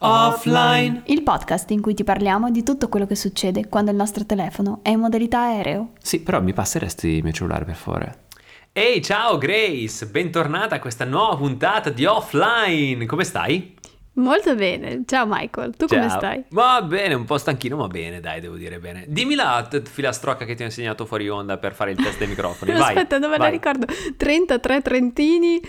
Offline. Il podcast in cui ti parliamo di tutto quello che succede quando il nostro telefono è in modalità aereo. Sì, però mi passeresti il mio cellulare per favore. Ehi, ciao Grace, bentornata a questa nuova puntata di Offline. Come stai? Molto bene, ciao Michael, tu come Ciao. stai? Va bene, un po' stanchino, ma bene, dai, devo dire bene. Dimmi la t- filastrocca che ti ho insegnato fuori onda per fare il test dei microfoni. Vai. Aspetta, dove la vai. ricordo? 33 trentini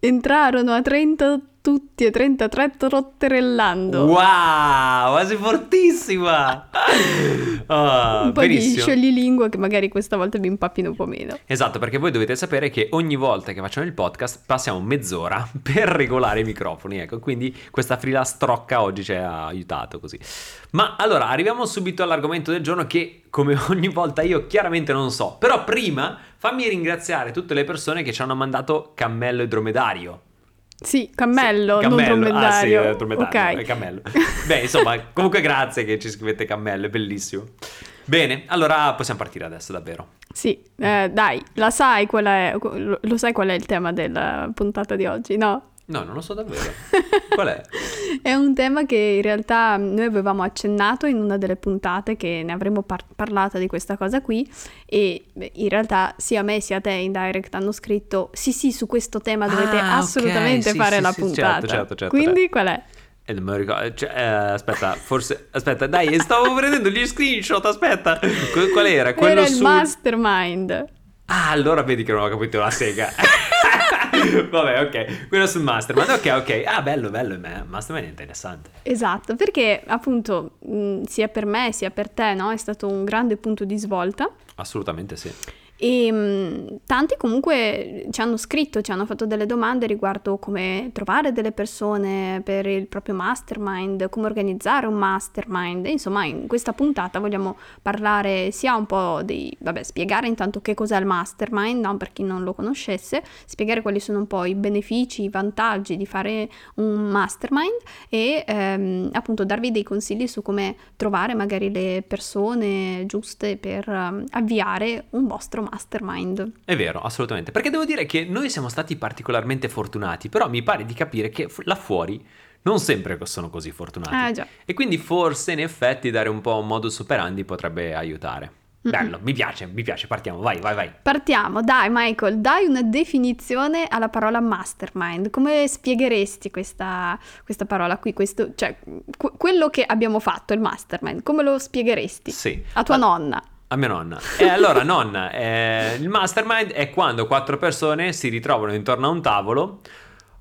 entrarono a Trento tutti e 33 trotterellando. Wow, sei fortissima! Ah, Un po' di benissimo. scioglilingua che magari questa volta mi impappino un po' meno. Esatto, perché voi dovete sapere che ogni volta che facciamo il podcast passiamo mezz'ora per regolare i microfoni, ecco, quindi questa filastrocca oggi ci ha aiutato così. Ma allora, arriviamo subito all'argomento del giorno che come ogni volta io chiaramente non so, però prima fammi ringraziare tutte le persone che ci hanno mandato cammello e dromedario. Sì, cammello, Sì, non cammello. dromedario. Ah, sì, eh, dromedario, ok. è cammello. Beh, insomma, comunque grazie che ci scrivete cammello, è bellissimo. Bene, allora possiamo partire adesso, davvero. Sì, eh, dai, la sai qual è, lo sai qual è il tema della puntata di oggi, no? No, non lo so davvero. Qual è? È un tema che in realtà noi avevamo accennato in una delle puntate che ne avremmo par- parlato di questa cosa qui e in realtà sia me sia te in direct hanno scritto sì sì su questo tema dovete Ah, assolutamente sì, fare sì, la sì, puntata. certo, certo, certo, Quindi qual è? Eh, non me lo ricordo. Cioè, eh, aspetta, forse. Aspetta, dai, stavo prendendo gli screenshot. Aspetta. Qu- Qual era? Quello Era il sul. mastermind. Ah, allora vedi che non ho capito la sega. Vabbè, ok. Quello sul mastermind. Ok, ok. Ah, bello, bello. eh, Mastermind è interessante. Esatto, perché appunto mh, sia per me sia per te no? è stato un grande punto di svolta. Assolutamente sì. E mh, tanti comunque ci hanno scritto, ci hanno fatto delle domande riguardo come trovare delle persone per il proprio mastermind, come organizzare un mastermind. Insomma, in questa puntata vogliamo parlare sia un po' di, vabbè, spiegare intanto che cos'è il mastermind, no? per chi non lo conoscesse, spiegare quali sono un po' i benefici, i vantaggi di fare un mastermind e ehm, appunto darvi dei consigli su come trovare magari le persone giuste per ehm, avviare un vostro mastermind. È vero, assolutamente. Perché devo dire che noi siamo stati particolarmente fortunati, però mi pare di capire che là fuori non sempre sono così fortunati. Ah. E quindi forse in effetti dare un po' un modus operandi potrebbe aiutare. Bello, mi piace, mi piace, partiamo, vai, vai, vai. Partiamo, dai Michael, dai una definizione alla parola mastermind. Come spiegheresti questa, questa parola qui? Questo, cioè, que- quello che abbiamo fatto, il mastermind, come lo spiegheresti? Sì. A tua Ah, nonna. A mia nonna. E allora, nonna, eh, il mastermind è quando quattro persone si ritrovano intorno a un tavolo,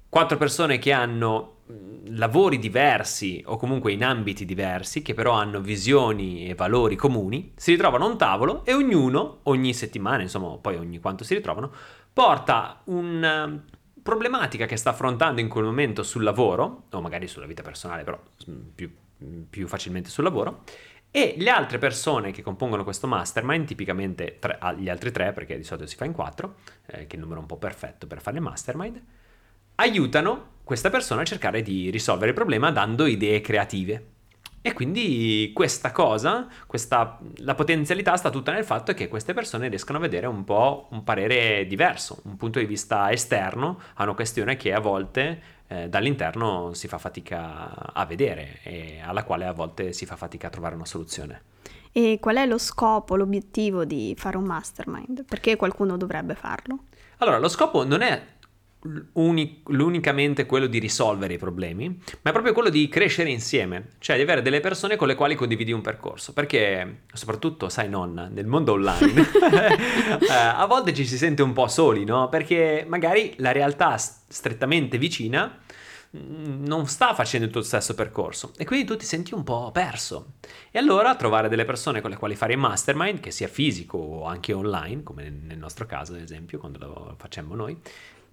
quattro persone che hanno mh, lavori diversi o comunque in ambiti diversi, che però hanno visioni e valori comuni, si ritrovano a un tavolo e ognuno, ogni settimana, insomma, poi ogni quanto si ritrovano, porta una problematica che sta affrontando in quel momento sul lavoro, o magari sulla vita personale, però mh, più, mh, più facilmente sul lavoro, e le altre persone che compongono questo mastermind, tipicamente tre- ah, gli altri tre, perché di solito si fa in quattro, eh, che è il numero un po' perfetto per fare il mastermind, aiutano questa persona a cercare di risolvere il problema dando idee creative. E quindi questa cosa, questa, la potenzialità sta tutta nel fatto che queste persone riescano a vedere un po' un parere diverso, un punto di vista esterno a una questione che a volte eh, dall'interno si fa fatica a vedere e alla quale a volte si fa fatica a trovare una soluzione. E qual è lo scopo, l'obiettivo di fare un mastermind? Perché qualcuno dovrebbe farlo? Allora, lo scopo non è l'unicamente quello di risolvere i problemi, ma è proprio quello di crescere insieme, cioè di avere delle persone con le quali condividi un percorso, perché soprattutto, sai nonna, nel mondo online eh, a volte ci si sente un po' soli, no? Perché magari la realtà strettamente vicina mm, non sta facendo il tuo stesso percorso e quindi tu ti senti un po' perso. E allora trovare delle persone con le quali fare il mastermind, che sia fisico o anche online, come nel nostro caso ad esempio, quando lo facciamo noi,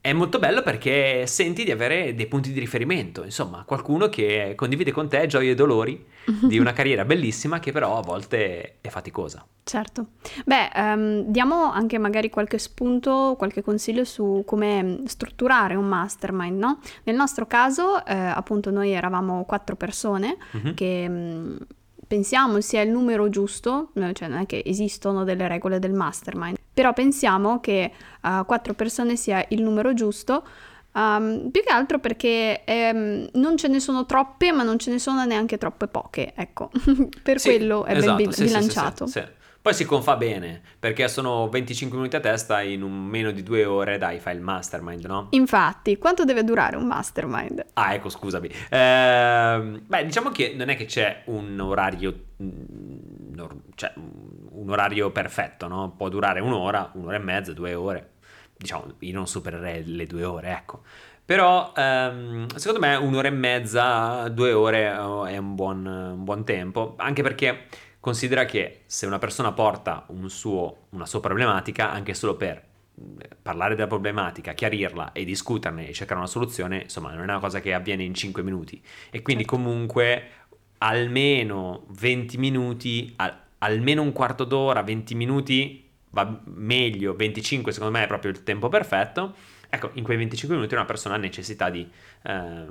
è molto bello perché senti di avere dei punti di riferimento, insomma, qualcuno che condivide con te gioie e dolori di una carriera bellissima che però a volte è faticosa. Certo. Beh, ehm, diamo anche magari qualche spunto, qualche consiglio su come strutturare un mastermind, no? Nel nostro caso, eh, appunto, noi eravamo quattro persone Mhm. che mh, pensiamo sia il numero giusto, eh, cioè non è che esistono delle regole del mastermind, però pensiamo che eh, quattro persone sia il numero giusto Um, più che altro perché ehm, non ce ne sono troppe, ma non ce ne sono neanche troppe poche, ecco, per Sì, quello è esatto, ben bil- sì, bilanciato. sì, sì. Poi si confà bene, perché sono 25 minuti a testa in un meno di due ore, dai, fai il mastermind, no? Infatti, quanto deve durare un mastermind? Ah, ecco, scusami. Ehm, beh, diciamo che non è che c'è un orario, mm, cioè, un orario perfetto, no? Può durare un'ora, un'ora e mezza, due ore. Diciamo, io non supererei le due ore, ecco. Però, ehm, secondo me, un'ora e mezza, due ore oh, è un buon, un buon tempo, anche perché considera che se una persona porta un suo- una sua problematica, anche solo per mh, parlare della problematica, chiarirla e discuterne e cercare una soluzione, insomma, non è una cosa che avviene in 5 minuti. E quindi Certo. comunque almeno 20 minuti, al- almeno un quarto d'ora, 20 minuti va meglio, 25 secondo me è proprio il tempo perfetto. Ecco, in quei 25 minuti una persona ha necessità di eh,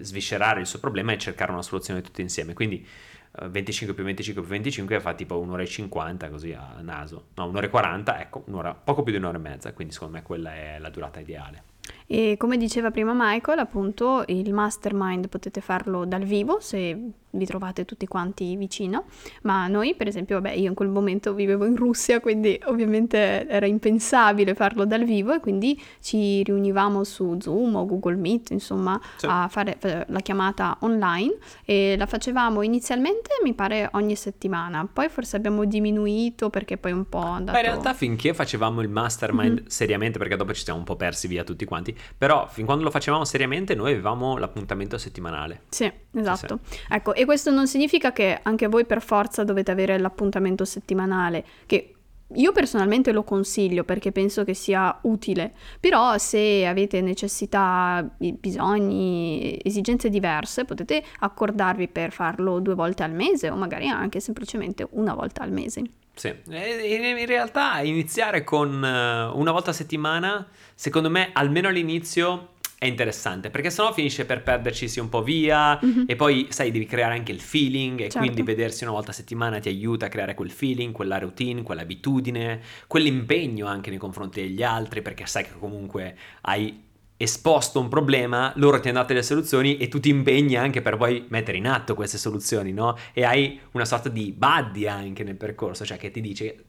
sviscerare il suo problema e cercare una soluzione tutti insieme. Quindi eh, 25 più 25 più 25 fa tipo un'ora e 50 così a naso. No, un'ora e 40, ecco, un'ora, poco più di un'ora e mezza, quindi secondo me quella è la durata ideale. E come diceva prima Michael, appunto, il mastermind potete farlo dal vivo se vi trovate tutti quanti vicino, ma noi, per esempio, vabbè, io in quel momento vivevo in Russia, quindi ovviamente era impensabile farlo dal vivo e quindi ci riunivamo su Zoom o Google Meet, insomma, Sì. a fare eh, la chiamata online e la facevamo inizialmente, mi pare, ogni settimana, poi forse abbiamo diminuito perché poi un po' andato... Ma in realtà finché facevamo il mastermind seriamente, perché dopo ci siamo un po' persi via tutti quanti, però fin quando lo facevamo seriamente noi avevamo l'appuntamento settimanale. Sì, esatto. Ecco, e questo non significa che anche voi per forza dovete avere l'appuntamento settimanale, che io personalmente lo consiglio perché penso che sia utile, però se avete necessità, bi- bisogni, esigenze diverse, potete accordarvi per farlo due volte al mese o magari anche semplicemente una volta al mese. Sì, in in realtà iniziare con eh, una volta a settimana, secondo me, almeno all'inizio è interessante, perché sennò finisce per perderci un po' via Mhm. e poi, sai, devi creare anche il feeling e Certo. quindi vedersi una volta a settimana ti aiuta a creare quel feeling, quella routine, quell'abitudine, quell'impegno anche nei confronti degli altri, perché sai che comunque hai esposto un problema, loro ti hanno dato le soluzioni e tu ti impegni anche per poi mettere in atto queste soluzioni, no? E hai una sorta di buddy anche nel percorso, cioè che ti dice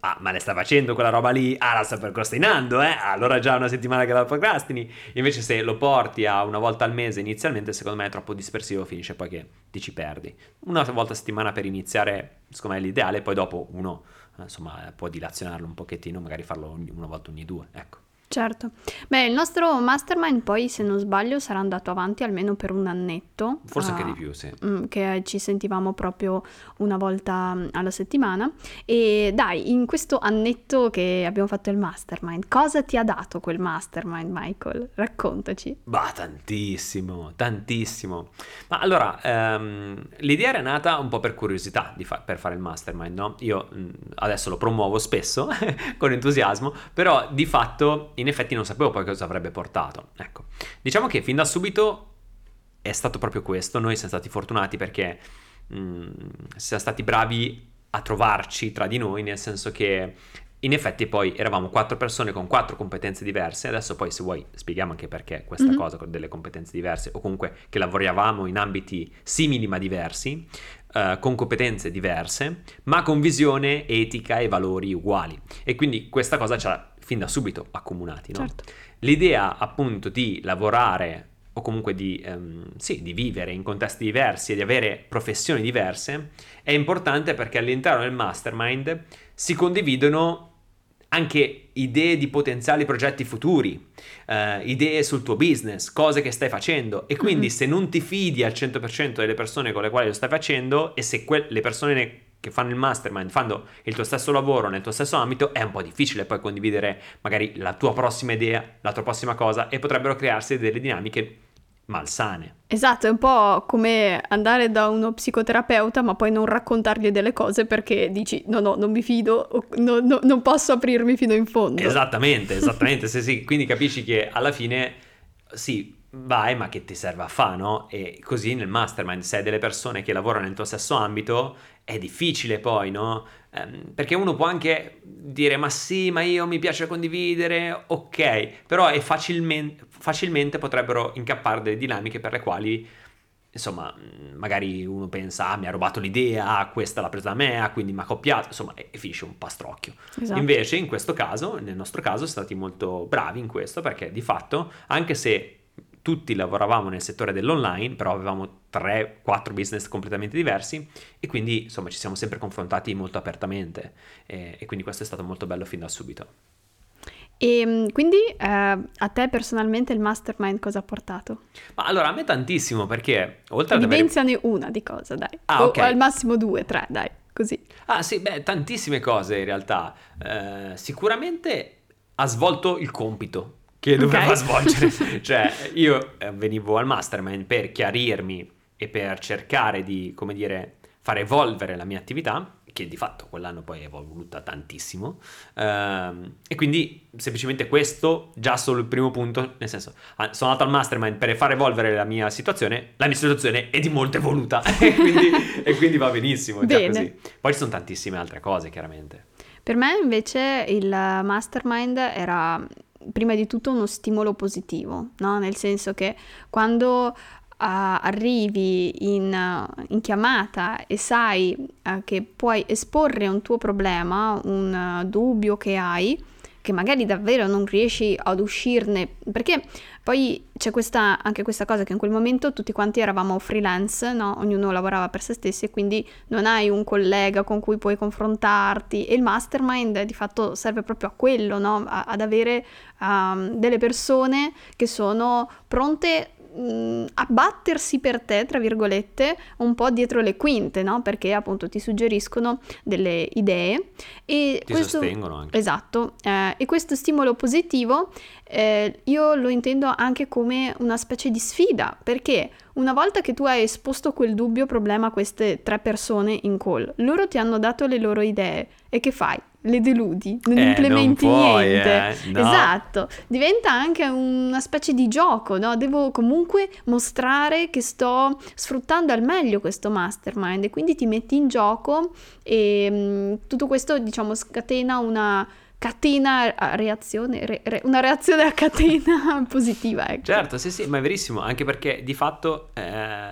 ah, ma le sta facendo quella roba lì? Ah, la sta procrastinando, eh? Allora già una settimana che la procrastini. Invece se lo porti a una volta al mese inizialmente, secondo me è troppo dispersivo, finisce poi che ti ci perdi. Una volta a settimana per iniziare, secondo me è l'ideale, poi dopo uno, eh, insomma, può dilazionarlo un pochettino, magari farlo ogni- una volta ogni due, ecco. Certo. Beh, il nostro mastermind poi, se non sbaglio, sarà andato avanti almeno per un annetto. Forse anche ah, di più, sì. mm, che ci sentivamo proprio una volta mm, alla settimana. E dai, in questo annetto che abbiamo fatto il mastermind, cosa ti ha dato quel mastermind, Michael? Raccontaci. Bah, tantissimo, tantissimo. Ma allora, ehm, l'idea era nata un po' per curiosità di fa- per fare il mastermind, no? Io mh, adesso lo promuovo spesso, con entusiasmo, però di fatto in effetti non sapevo poi cosa avrebbe portato. Ecco, diciamo che fin da subito è stato proprio questo, noi siamo stati fortunati perché mh, siamo stati bravi a trovarci tra di noi, nel senso che in effetti poi eravamo quattro persone con quattro competenze diverse, adesso poi se vuoi spieghiamo anche perché questa Mhm. cosa con delle competenze diverse o comunque che lavoravamo in ambiti simili ma diversi, eh, con competenze diverse, ma con visione etica e valori uguali. E quindi questa cosa ci ha fin da subito accomunati, no? Certo. L'idea appunto di lavorare o comunque di, ehm, sì, di vivere in contesti diversi e di avere professioni diverse è importante perché all'interno del mastermind si condividono anche idee di potenziali progetti futuri, eh, idee sul tuo business, cose che stai facendo e quindi Mhm. se non ti fidi al 100% delle persone con le quali lo stai facendo e se que- le persone che fanno il mastermind fanno il tuo stesso lavoro nel tuo stesso ambito è un po' difficile poi condividere magari la tua prossima idea, la tua prossima cosa e potrebbero crearsi delle dinamiche malsane. Esatto, è un po' come andare da uno psicoterapeuta ma poi non raccontargli delle cose perché dici no no non mi fido, no, no, non posso aprirmi fino in fondo. Esattamente, esattamente, sì, sì, quindi capisci che alla fine sì, vai, ma che ti serve a fare, no? E così nel mastermind, se hai delle persone che lavorano nel tuo stesso ambito, è difficile poi, no? Ehm, perché uno può anche dire, ma sì, ma io mi piace condividere, ok, però è facilmente, facilmente potrebbero incappare delle dinamiche per le quali insomma, magari uno pensa, ah, mi ha rubato l'idea, ah, questa l'ha presa da me, ah, quindi mi ha copiato, insomma, e, finisce un pastrocchio. Esatto. Invece, in questo caso, nel nostro caso, siamo stati molto bravi in questo, perché di fatto, anche se tutti lavoravamo nel settore dell'online, però avevamo 3-4 business completamente diversi e quindi, insomma, ci siamo sempre confrontati molto apertamente e, e quindi questo è stato molto bello fin da subito. E ehm, quindi eh, a te personalmente il mastermind cosa ha portato? Ma allora a me tantissimo perché oltre ad Evidenziane avere... una di cosa, dai. Ah, okay. o, al massimo due, tre, dai, così. Ah sì, beh, tantissime cose in realtà. Eh, sicuramente ha svolto il compito che doveva okay. svolgere. cioè io eh, venivo al mastermind per chiarirmi e per cercare di, come dire, far evolvere la mia attività che di fatto quell'anno poi è evoluta tantissimo. Uh, e quindi semplicemente questo, già solo il primo punto, nel senso, sono andato al mastermind per far evolvere la mia situazione, la mia situazione è di molto evoluta e, quindi, e quindi, va benissimo, già così. Poi ci sono tantissime altre cose, chiaramente. Per me invece il mastermind era prima di tutto uno stimolo positivo, no? nel senso che quando arrivi in, in, chiamata e sai uh, che puoi esporre un tuo problema, un uh, dubbio che hai, che magari davvero non riesci ad uscirne, perché poi c'è questa, anche questa cosa che in quel momento tutti quanti eravamo freelance, no? ognuno lavorava per se stessi e quindi non hai un collega con cui puoi confrontarti e il mastermind di fatto serve proprio a quello, no? a, ad avere um, delle persone che sono pronte mh, abbattersi per te, tra virgolette, un po' dietro le quinte, no? Perché appunto ti suggeriscono delle idee e ti questo, sostengono anche. Esatto, eh, e questo stimolo positivo eh, io lo intendo anche come una specie di sfida, perché una volta che tu hai esposto quel dubbio problema a queste tre persone in call, loro ti hanno dato le loro idee e che fai? Le deludi, non eh, implementi non puoi, niente. Eh, no. Esatto, diventa anche una specie di gioco, no? Devo comunque mostrare che sto sfruttando al meglio questo mastermind e quindi ti metti in gioco e mh, mm, tutto questo, diciamo, scatena una catena a reazione, re, re, una reazione a catena positiva. Ecco. Certo, sì, sì, ma è verissimo, anche perché di fatto eh,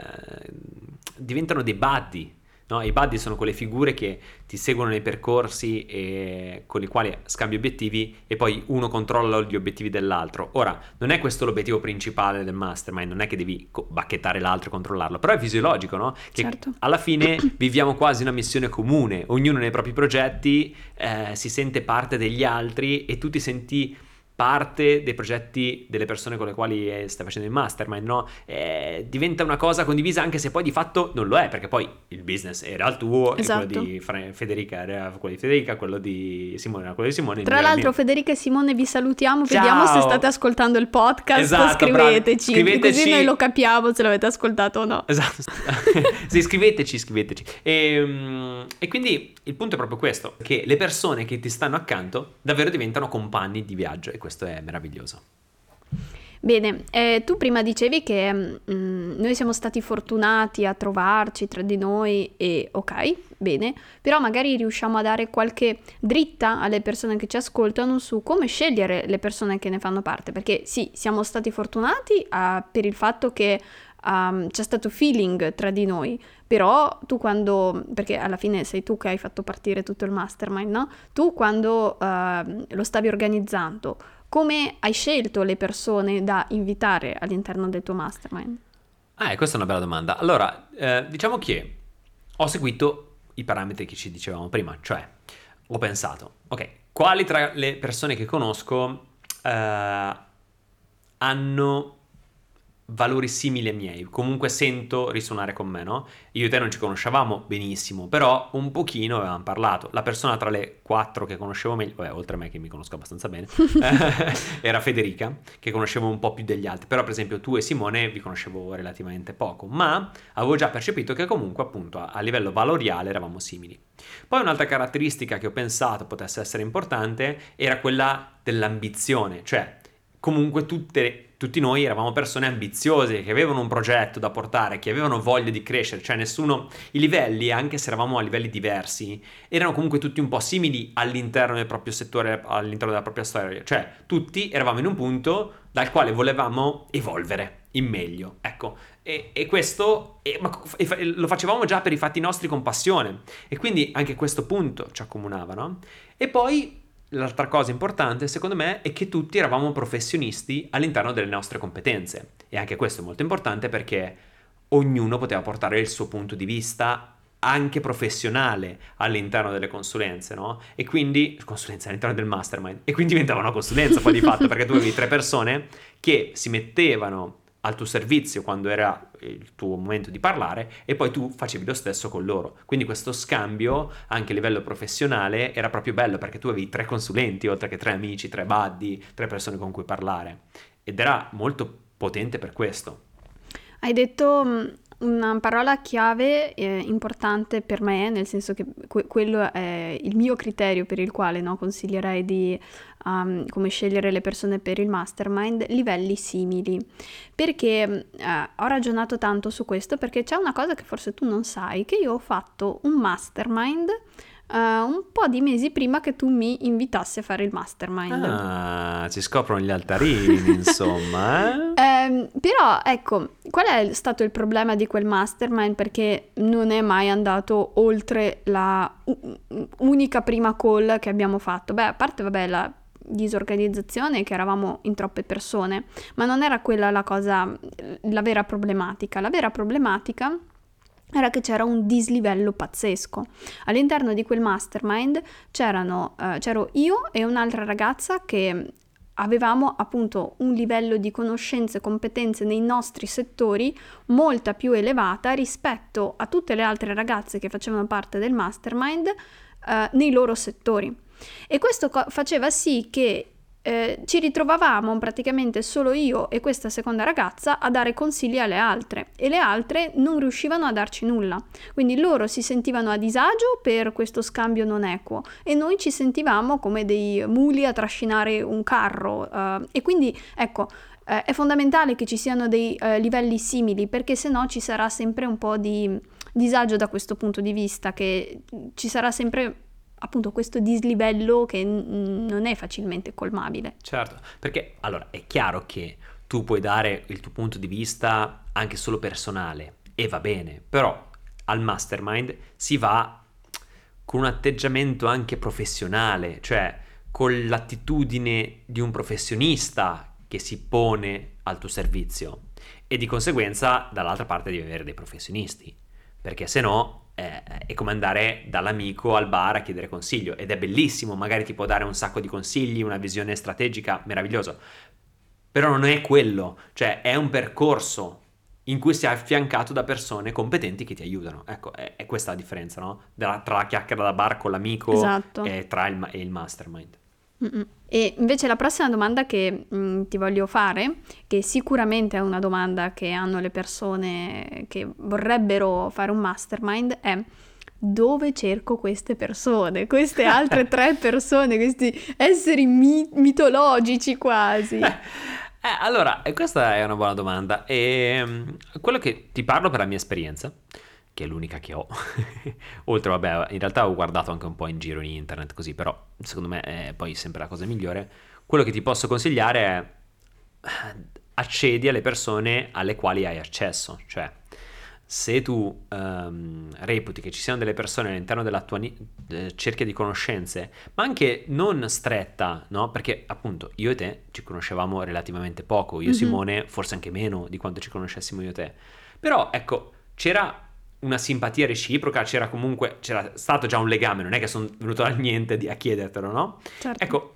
diventano dei buddy No? I buddy sono quelle figure che ti seguono nei percorsi e con i quali scambi obiettivi e poi uno controlla gli obiettivi dell'altro. Ora, non è questo l'obiettivo principale del mastermind, non è che devi bacchettare l'altro e controllarlo, però è fisiologico, no? Che certo. alla fine viviamo quasi una missione comune, ognuno nei propri progetti eh, si sente parte degli altri e tu ti senti parte dei progetti delle persone con le quali eh, stai facendo il mastermind, no? Eh, diventa una cosa condivisa anche se poi di fatto non lo è, perché poi il business era il tuo, esatto. quello di Federica era quello di Federica, quello di Simone era quello di Simone. Tra l'altro. Federica e Simone vi salutiamo, Ciao. vediamo se state ascoltando il podcast, esatto, scriveteci, scriveteci, così noi lo capiamo se l'avete ascoltato o no. Esatto, sì, scriveteci, scriveteci. E, ehm, e quindi il punto è proprio questo, che le persone che ti stanno accanto davvero diventano compagni di viaggio e questo questo è meraviglioso. Bene, eh, tu prima dicevi che mm, noi siamo stati fortunati a trovarci tra di noi e ok, bene, però magari riusciamo a dare qualche dritta alle persone che ci ascoltano su come scegliere le persone che ne fanno parte, perché sì, siamo stati fortunati uh, per il fatto che um, c'è stato feeling tra di noi, però tu quando, perché alla fine sei tu che hai fatto partire tutto il mastermind, no? Tu quando uh, lo stavi organizzando, come hai scelto le persone da invitare all'interno del tuo mastermind? Ah, questa è una bella domanda. Allora, eh, diciamo che ho seguito i parametri che ci dicevamo prima, cioè ho pensato, ok, quali tra le persone che conosco eh, hanno valori simili ai miei, comunque sento risuonare con me, no? Io e te non ci conoscevamo benissimo, però un pochino avevamo parlato. La persona tra le quattro che conoscevo meglio, vabbè, oltre a me che mi conosco abbastanza bene, era Federica, che conoscevo un po' più degli altri, però per esempio tu e Simone vi conoscevo relativamente poco, ma avevo già percepito che comunque appunto a, a livello valoriale eravamo simili. Poi un'altra caratteristica che ho pensato potesse essere importante era quella dell'ambizione, cioè comunque tutte, tutti noi eravamo persone ambiziose, che avevano un progetto da portare, che avevano voglia di crescere, cioè nessuno, i livelli, anche se eravamo a livelli diversi, erano comunque tutti un po' simili all'interno del proprio settore, all'interno della propria storia, cioè tutti eravamo in un punto dal quale volevamo evolvere in meglio, ecco, e, e questo e, ma, e, lo facevamo già per i fatti nostri con passione, e quindi anche questo punto ci accomunava, no? E poi L'altra cosa importante, secondo me, è che tutti eravamo professionisti all'interno delle nostre competenze. E anche questo è molto importante perché ognuno poteva portare il suo punto di vista anche professionale all'interno delle consulenze, no? E quindi, consulenze all'interno del mastermind, e quindi diventava una consulenza poi di fatto, perché tu avevi tre persone che si mettevano al tuo servizio quando era il tuo momento di parlare e poi tu facevi lo stesso con loro. Quindi questo scambio anche a livello professionale era proprio bello perché tu avevi tre consulenti oltre che tre amici, tre buddy, tre persone con cui parlare ed era molto potente per questo. Hai detto mm, una parola chiave eh, importante per me, nel senso che que- quello è il mio criterio per il quale no, consiglierei di um, come scegliere le persone per il mastermind, livelli simili. Perché eh, ho ragionato tanto su questo perché c'è una cosa che forse tu non sai, che io ho fatto un mastermind Uh, un po' di mesi prima che tu mi invitassi a fare il mastermind. Ah, si scoprono gli altarini, insomma. Eh? Eh, però, ecco, qual è stato il problema di quel mastermind? Perché non è mai andato oltre la unica prima call che abbiamo fatto. Beh, a parte, vabbè, la disorganizzazione che eravamo in troppe persone, ma non era quella la cosa, la vera problematica. La vera problematica era che c'era un dislivello pazzesco. All'interno di quel mastermind c'erano, uh, c'ero io e un'altra ragazza che avevamo appunto un livello di conoscenze e competenze nei nostri settori molto più elevata rispetto a tutte le altre ragazze che facevano parte del mastermind uh, nei loro settori. E questo co- faceva sì che eh, ci ritrovavamo praticamente solo io e questa seconda ragazza a dare consigli alle altre e le altre non riuscivano a darci nulla. Quindi loro si sentivano a disagio per questo scambio non equo e noi ci sentivamo come dei muli a trascinare un carro. Uh, e quindi ecco, eh, è fondamentale che ci siano dei eh, livelli simili perché se no ci sarà sempre un po' di disagio da questo punto di vista, che ci sarà sempre appunto questo dislivello che n- non è facilmente colmabile. Certo, perché allora è chiaro che tu puoi dare il tuo punto di vista anche solo personale e va bene, però al mastermind si va con un atteggiamento anche professionale, cioè con l'attitudine di un professionista che si pone al tuo servizio e di conseguenza dall'altra parte devi avere dei professionisti, perché se no eh, è come andare dall'amico al bar a chiedere consiglio ed è bellissimo, magari ti può dare un sacco di consigli, una visione strategica, meraviglioso. Però non è quello, cioè è un percorso in cui sei affiancato da persone competenti che ti aiutano. Ecco, è, è questa la differenza, no? Tra, tra la chiacchiera da bar con l'amico esatto. e tra il, e il mastermind. Mm-mm. E invece la prossima domanda che mh, mm, ti voglio fare, che sicuramente è una domanda che hanno le persone che vorrebbero fare un mastermind, è dove cerco queste persone, queste altre tre persone, questi esseri mi- mitologici quasi? Eh, allora, questa è una buona domanda. E um, quello che ti parlo per la mia esperienza che è l'unica che ho. Oltre, vabbè, in realtà ho guardato anche un po' in giro in internet così, però secondo me è poi sempre la cosa migliore. Quello che ti posso consigliare è eh, accedi alle persone alle quali hai accesso, cioè se tu um, reputi che ci siano delle persone all'interno della tua ni- eh, cerchia di conoscenze, ma anche non stretta, no? Perché appunto io e te ci conoscevamo relativamente poco, io e mm-hmm. Simone forse anche meno di quanto ci conoscessimo io e te. Però ecco, c'era una simpatia reciproca, c'era comunque, c'era stato già un legame, non è che sono venuto dal niente a chiedertelo, no? Certo. Ecco,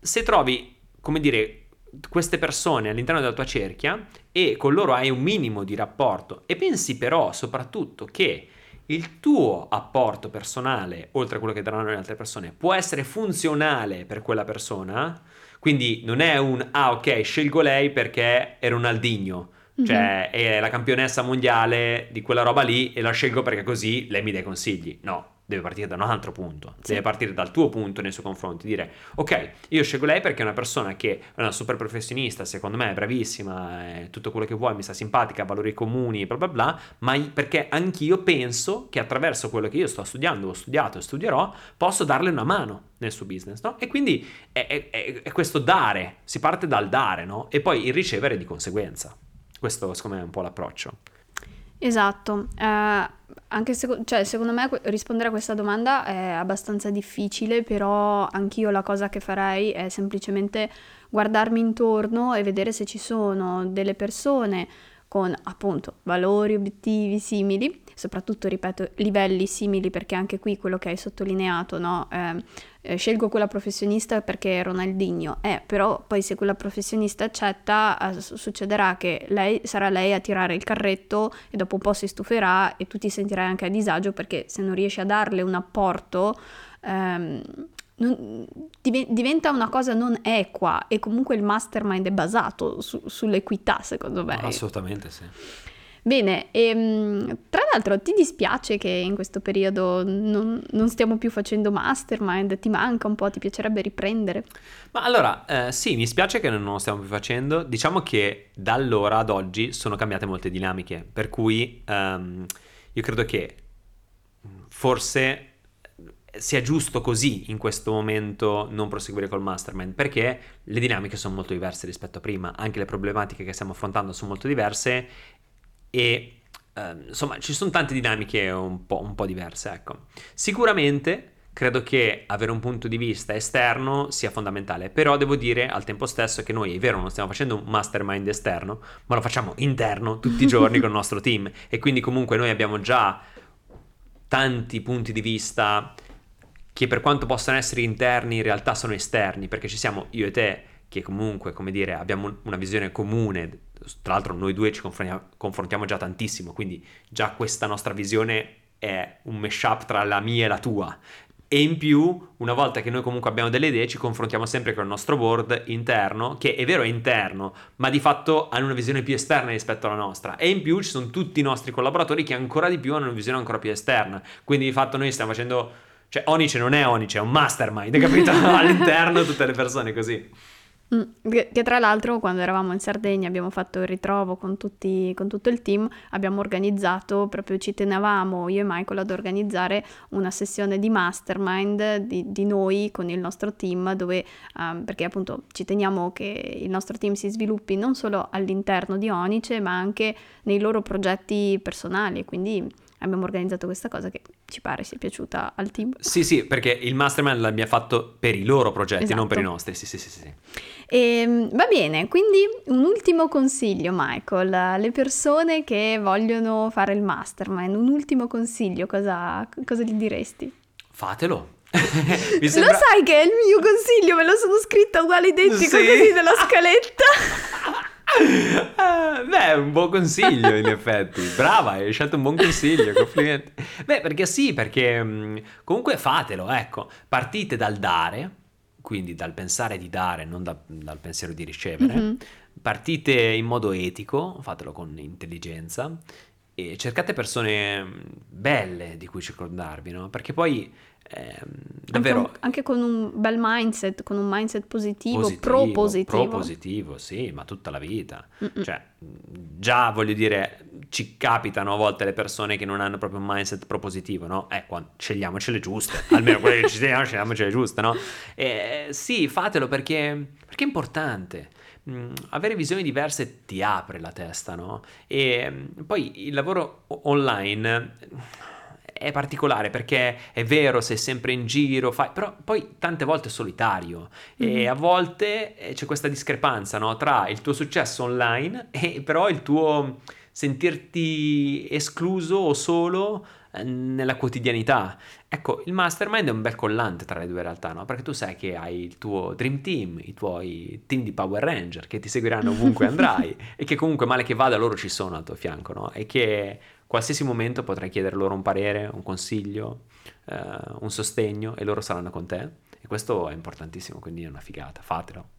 se trovi, come dire, queste persone all'interno della tua cerchia e con loro hai un minimo di rapporto e pensi però soprattutto che il tuo apporto personale, oltre a quello che daranno le altre persone, può essere funzionale per quella persona, quindi non è un ah ok, scelgo lei perché è Ronaldinho, cioè mm-hmm. è la campionessa mondiale di quella roba lì e la scelgo perché così lei mi dà i consigli. No, deve partire da un altro punto, sì. deve partire dal tuo punto nei suoi confronti, dire ok, io scelgo lei perché è una persona che è una super professionista, secondo me è bravissima, è tutto quello che vuoi, mi sta simpatica, ha valori comuni, bla bla bla, ma perché anch'io penso che attraverso quello che io sto studiando, ho studiato e studierò, posso darle una mano nel suo business, no? E quindi è, è, è questo dare, si parte dal dare, no? E poi il ricevere di conseguenza. Questo secondo me è un po' l'approccio. Esatto, eh, anche se, cioè, secondo me rispondere a questa domanda è abbastanza difficile, però anch'io la cosa che farei è semplicemente guardarmi intorno e vedere se ci sono delle persone con appunto valori, obiettivi simili, soprattutto ripeto livelli simili perché anche qui quello che hai sottolineato, no? Eh, eh, scelgo quella professionista perché è Ronaldinho, eh, però poi se quella professionista accetta eh, succederà che lei, sarà lei a tirare il carretto e dopo un po' si stuferà e tu ti sentirai anche a disagio perché se non riesci a darle un apporto ehm, non, diventa una cosa non equa e comunque il mastermind è basato su, sull'equità secondo me. Assolutamente sì. Bene, e, ehm, tra l'altro ti dispiace che in questo periodo non, non, stiamo più facendo mastermind? Ti manca un po'? Ti piacerebbe riprendere? Ma allora, eh, sì, mi spiace che non lo stiamo più facendo. Diciamo che da allora ad oggi sono cambiate molte dinamiche, per cui um, io credo che forse sia giusto così in questo momento non proseguire col mastermind perché le dinamiche sono molto diverse rispetto a prima, anche le problematiche che stiamo affrontando sono molto diverse e eh, insomma ci sono tante dinamiche un po', un po' diverse. Ecco. Sicuramente credo che avere un punto di vista esterno sia fondamentale, però devo dire al tempo stesso che noi, è vero, non stiamo facendo un mastermind esterno, ma lo facciamo interno tutti i giorni con il nostro team e quindi comunque noi abbiamo già tanti punti di vista che per quanto possano essere interni in realtà sono esterni, perché ci siamo io e te che comunque, come dire, abbiamo una visione comune tra l'altro noi due ci confrontiamo già tantissimo, quindi già questa nostra visione è un mashup tra la mia e la tua. E in più, una volta che noi comunque abbiamo delle idee, ci confrontiamo sempre con il nostro board interno, che è vero è interno, ma di fatto hanno una visione più esterna rispetto alla nostra. E in più ci sono tutti i nostri collaboratori che ancora di più hanno una visione ancora più esterna. Quindi di fatto noi stiamo facendo... Cioè Onice non è Onice, è un mastermind, capito? All'interno tutte le persone così. Mm, che, che, tra l'altro quando eravamo in Sardegna abbiamo fatto il ritrovo con, tutti, con, tutto il team, abbiamo organizzato, proprio ci tenevamo io e Michael ad organizzare una sessione di mastermind di, di noi con il nostro team dove, um, perché appunto ci teniamo che il nostro team si sviluppi non solo all'interno di Onice ma anche nei loro progetti personali, quindi abbiamo organizzato questa cosa che ci pare sia piaciuta al team. Sì, sì, perché il mastermind l'abbiamo fatto per i loro progetti, esatto. non per i esatto. nostri. Sì, sì, sì, sì. E, ehm, va bene, quindi un ultimo consiglio, Michael, alle persone che vogliono fare il mastermind, un ultimo consiglio, cosa, cosa gli diresti? Fatelo. sembra... Lo sai che è il mio consiglio, me lo sono scritto uguale identico sì? così nella scaletta. Ah, beh, un buon consiglio in effetti. Brava, hai scelto un buon consiglio, complimenti. Beh, perché sì, perché mm, comunque fatelo, ecco. Partite dal dare, quindi dal pensare di dare, non da, dal pensiero di ricevere. Mm-hmm. Partite in modo etico, fatelo con intelligenza e cercate persone mm, belle di cui circondarvi, no? Perché poi eh, davvero... Anche, anche, con un bel mindset, con un mindset positivo, positivo pro-positivo. Pro-positivo, sì, ma tutta la vita. Mm-mm. Cioè, già voglio dire, ci capitano a volte le persone che non hanno proprio un mindset propositivo, no? Eh, quando, scegliamocele giuste, almeno quelle che ci teniamo, scegliamocele giuste, no? E, sì, fatelo perché, perché è importante. Mm, avere visioni diverse ti apre la testa, no? E mm, poi il lavoro online è particolare perché è vero, sei sempre in giro, fai, però poi tante volte è solitario mm-hmm. e a volte eh, c'è questa discrepanza no? tra il tuo successo online e però il tuo sentirti escluso o solo eh, nella quotidianità. Ecco, il mastermind è un bel collante tra le due realtà, no? Perché tu sai che hai il tuo dream team, i tuoi team di Power Ranger che ti seguiranno ovunque andrai e che comunque male che vada loro ci sono al tuo fianco, no? E che qualsiasi momento potrai chiedere loro un parere, un consiglio, eh, un sostegno e loro saranno con te. E questo è importantissimo, quindi è una figata, fatelo.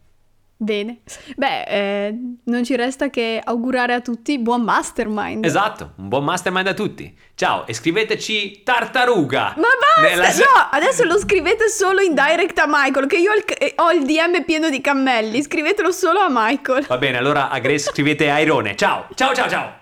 Bene. Beh, eh, non ci resta che augurare a tutti buon mastermind. Esatto, un buon mastermind a tutti. Ciao, e scriveteci tartaruga. Ma basta! Nella No, adesso lo scrivete solo in direct a Michael, che io ho il, eh, ho il DM pieno di cammelli. Scrivetelo solo a Michael. Va bene, allora a Grace scrivete Airone. Ciao, ciao, ciao, ciao.